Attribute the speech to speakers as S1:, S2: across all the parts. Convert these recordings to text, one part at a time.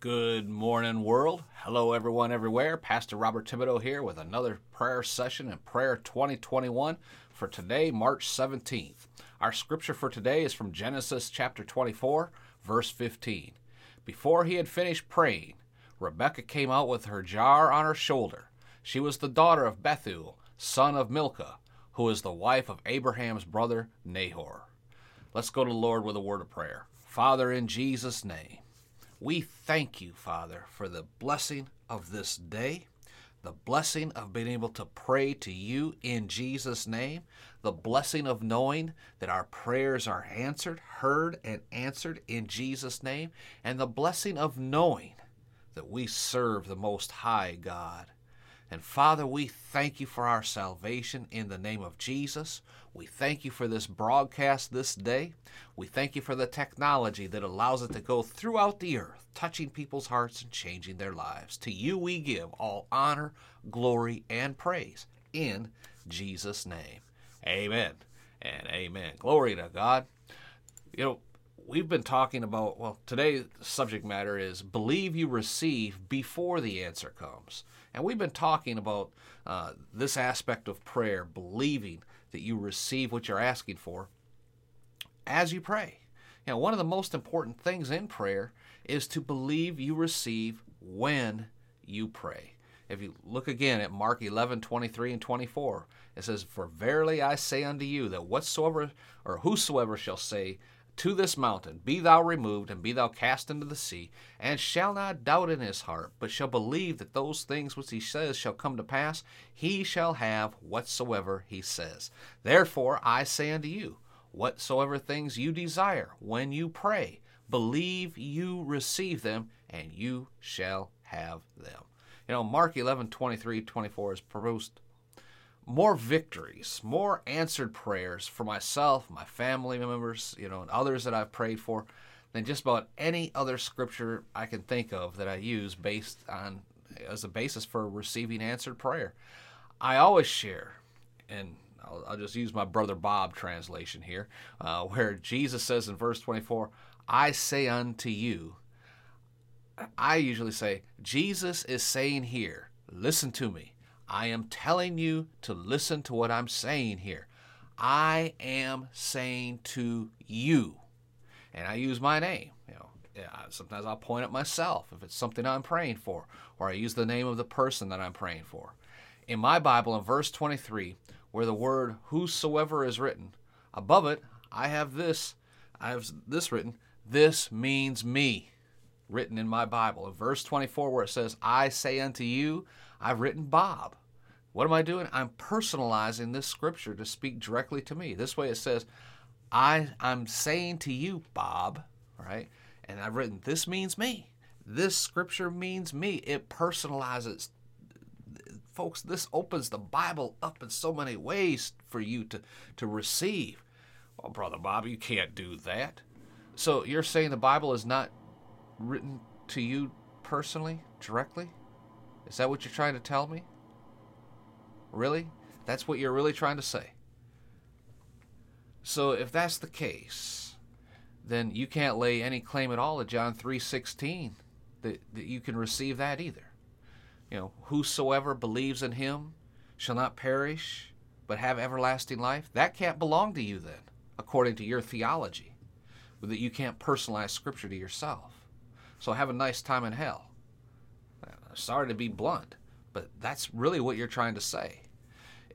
S1: Good morning, world. Hello, everyone, everywhere. Pastor Robert Thibodeau here with another prayer session in Prayer 2021 for today, March 17th. Our scripture for today is from Genesis chapter 24, verse 15. Before he had finished praying, Rebekah came out with her jar on her shoulder. She was the daughter of Bethuel, son of Milcah, who is the wife of Abraham's brother Nahor. Let's go to the Lord with a word of prayer. Father, in Jesus' name, we thank you, Father, for the blessing of this day, the blessing of being able to pray to you in Jesus' name, the blessing of knowing that our prayers are answered, heard, and answered in Jesus' name, and the blessing of knowing that we serve the Most High God. And Father, we thank you for our salvation in the name of Jesus. We thank you for this broadcast this day. We thank you for the technology that allows it to go throughout the earth, touching people's hearts and changing their lives. To you we give all honor, glory, and praise in Jesus' name. Amen and amen. Glory to God. You know, we've been talking about, well, today's subject matter is believe you receive before the answer comes. And we've been talking about uh, this aspect of prayer, believing that you receive what you're asking for as you pray. You know, one of the most important things in prayer is to believe you receive when you pray. If you look again at Mark 11, 23 and 24, it says, For verily I say unto you that whatsoever or whosoever shall say to this mountain, Be thou removed, and be thou cast into the sea, and shall not doubt in his heart, but shall believe that those things which he says shall come to pass, he shall have whatsoever he says. Therefore I say unto you, whatsoever things you desire when you pray, believe you receive them, and you shall have them. You know, Mark 11, 23, 24 is proposed more victories, more answered prayers for myself, my family members, you know, and others that I've prayed for than just about any other scripture I can think of that I use based on as a basis for receiving answered prayer. I always share, and I'll, I'll just use my brother Bob translation here, uh, where Jesus says in verse 24, I say unto you, I usually say, Jesus is saying here, listen to me. I am telling you to listen to what I'm saying here. I am saying to you, and I use my name. You know, sometimes I'll point at myself if it's something I'm praying for, or I use the name of the person that I'm praying for. In my Bible, in verse 23, where the word whosoever is written, above it, I have this. I have this written. This means me, written in my Bible. In verse 24, where it says, I say unto you, I've written Bob. What am I doing? I'm personalizing this scripture to speak directly to me. This way it says, I, I'm saying to you, Bob, right? And I've written, this means me. This scripture means me. It personalizes. Folks, this opens the Bible up in so many ways for you to, to receive. Well, Brother Bob, you can't do that. So you're saying the Bible is not written to you personally, directly? Is that what you're trying to tell me? Really? That's what you're really trying to say? So if that's the case, then you can't lay any claim at all to John 3:16 that, that you can receive that either. You know, whosoever believes in him shall not perish but have everlasting life. That can't belong to you then, according to your theology. That you can't personalize scripture to yourself. So have a nice time in hell. Uh, sorry to be blunt, but that's really what you're trying to say.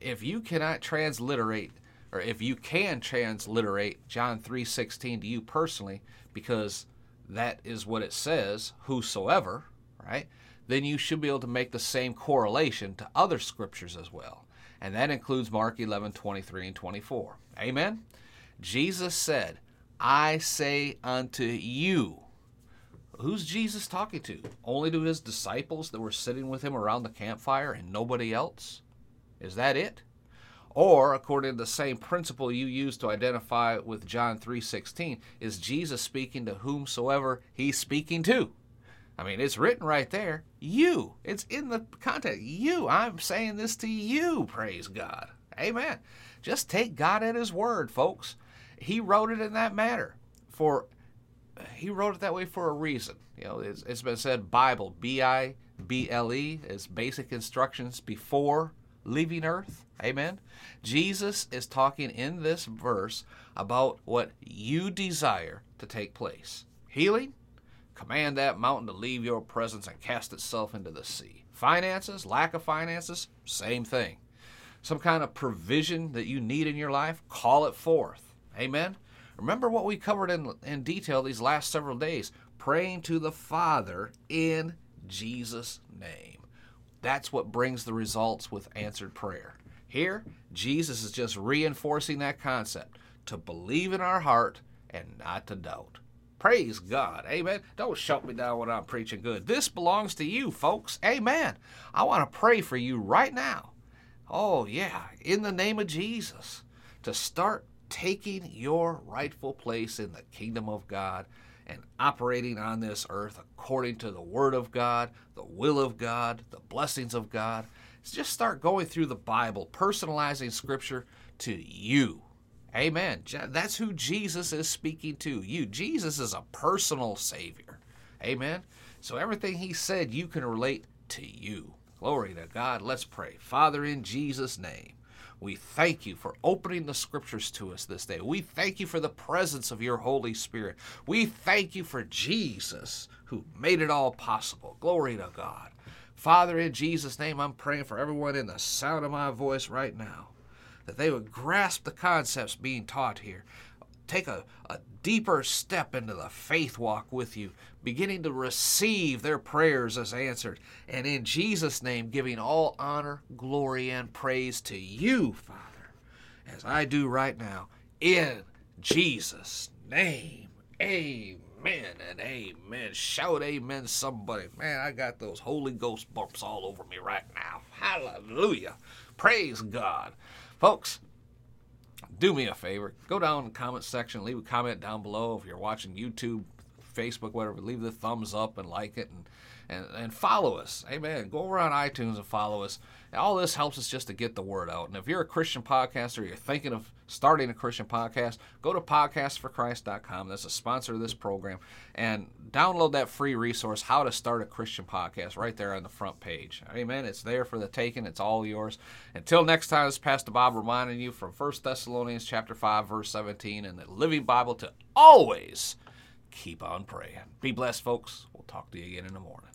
S1: If you cannot transliterate or if you can transliterate John 3:16 to you personally because that is what it says, whosoever, right? Then you should be able to make the same correlation to other scriptures as well. And that includes Mark 11, 23 and 24. Amen? Jesus said, I say unto you, Who's Jesus talking to? Only to his disciples that were sitting with him around the campfire and nobody else? Is that it? Or according to the same principle you use to identify with John 3:16, is Jesus speaking to whomsoever he's speaking to? I mean, it's written right there. You. It's in the context. You. I'm saying this to you, praise God. Amen. Just take God at his word, folks. He wrote it in that manner. For he wrote it that way for a reason. You know, it's, it's been said Bible, B I B L E, is basic instructions before leaving earth. Amen. Jesus is talking in this verse about what you desire to take place healing, command that mountain to leave your presence and cast itself into the sea. Finances, lack of finances, same thing. Some kind of provision that you need in your life, call it forth. Amen. Remember what we covered in, in detail these last several days praying to the Father in Jesus' name. That's what brings the results with answered prayer. Here, Jesus is just reinforcing that concept to believe in our heart and not to doubt. Praise God. Amen. Don't shut me down when I'm preaching good. This belongs to you, folks. Amen. I want to pray for you right now. Oh, yeah, in the name of Jesus, to start taking your rightful place in the kingdom of God and operating on this earth according to the Word of God, the will of God, the blessings of God. Just start going through the Bible, personalizing Scripture to you. Amen. That's who Jesus is speaking to you. Jesus is a personal Savior. Amen. So everything He said, you can relate to you. Glory to God. Let's pray. Father, in Jesus' name. We thank you for opening the scriptures to us this day. We thank you for the presence of your Holy Spirit. We thank you for Jesus who made it all possible. Glory to God. Father, in Jesus' name, I'm praying for everyone in the sound of my voice right now that they would grasp the concepts being taught here take a, a deeper step into the faith walk with you, beginning to receive their prayers as answered. And in Jesus' name, giving all honor, glory, and praise to you, Father, as I do right now, in Jesus' name. Amen and amen. Shout amen, somebody. Man, I got those Holy Ghost bumps all over me right now. Hallelujah. Praise God. Folks, do me a favor. Go down in the comment section, leave a comment down below if you're watching YouTube, Facebook, whatever. Leave the thumbs up and like it and and, and follow us. Amen. Go over on iTunes and follow us. All this helps us just to get the word out. And if you're a Christian podcaster, you're thinking of starting a Christian podcast, go to podcastforchrist.com. That's a sponsor of this program. And download that free resource, How to Start a Christian Podcast, right there on the front page. Amen. It's there for the taking. It's all yours. Until next time, this is Pastor Bob reminding you from 1 Thessalonians chapter 5, verse 17, in the Living Bible to always keep on praying. Be blessed, folks. We'll talk to you again in the morning.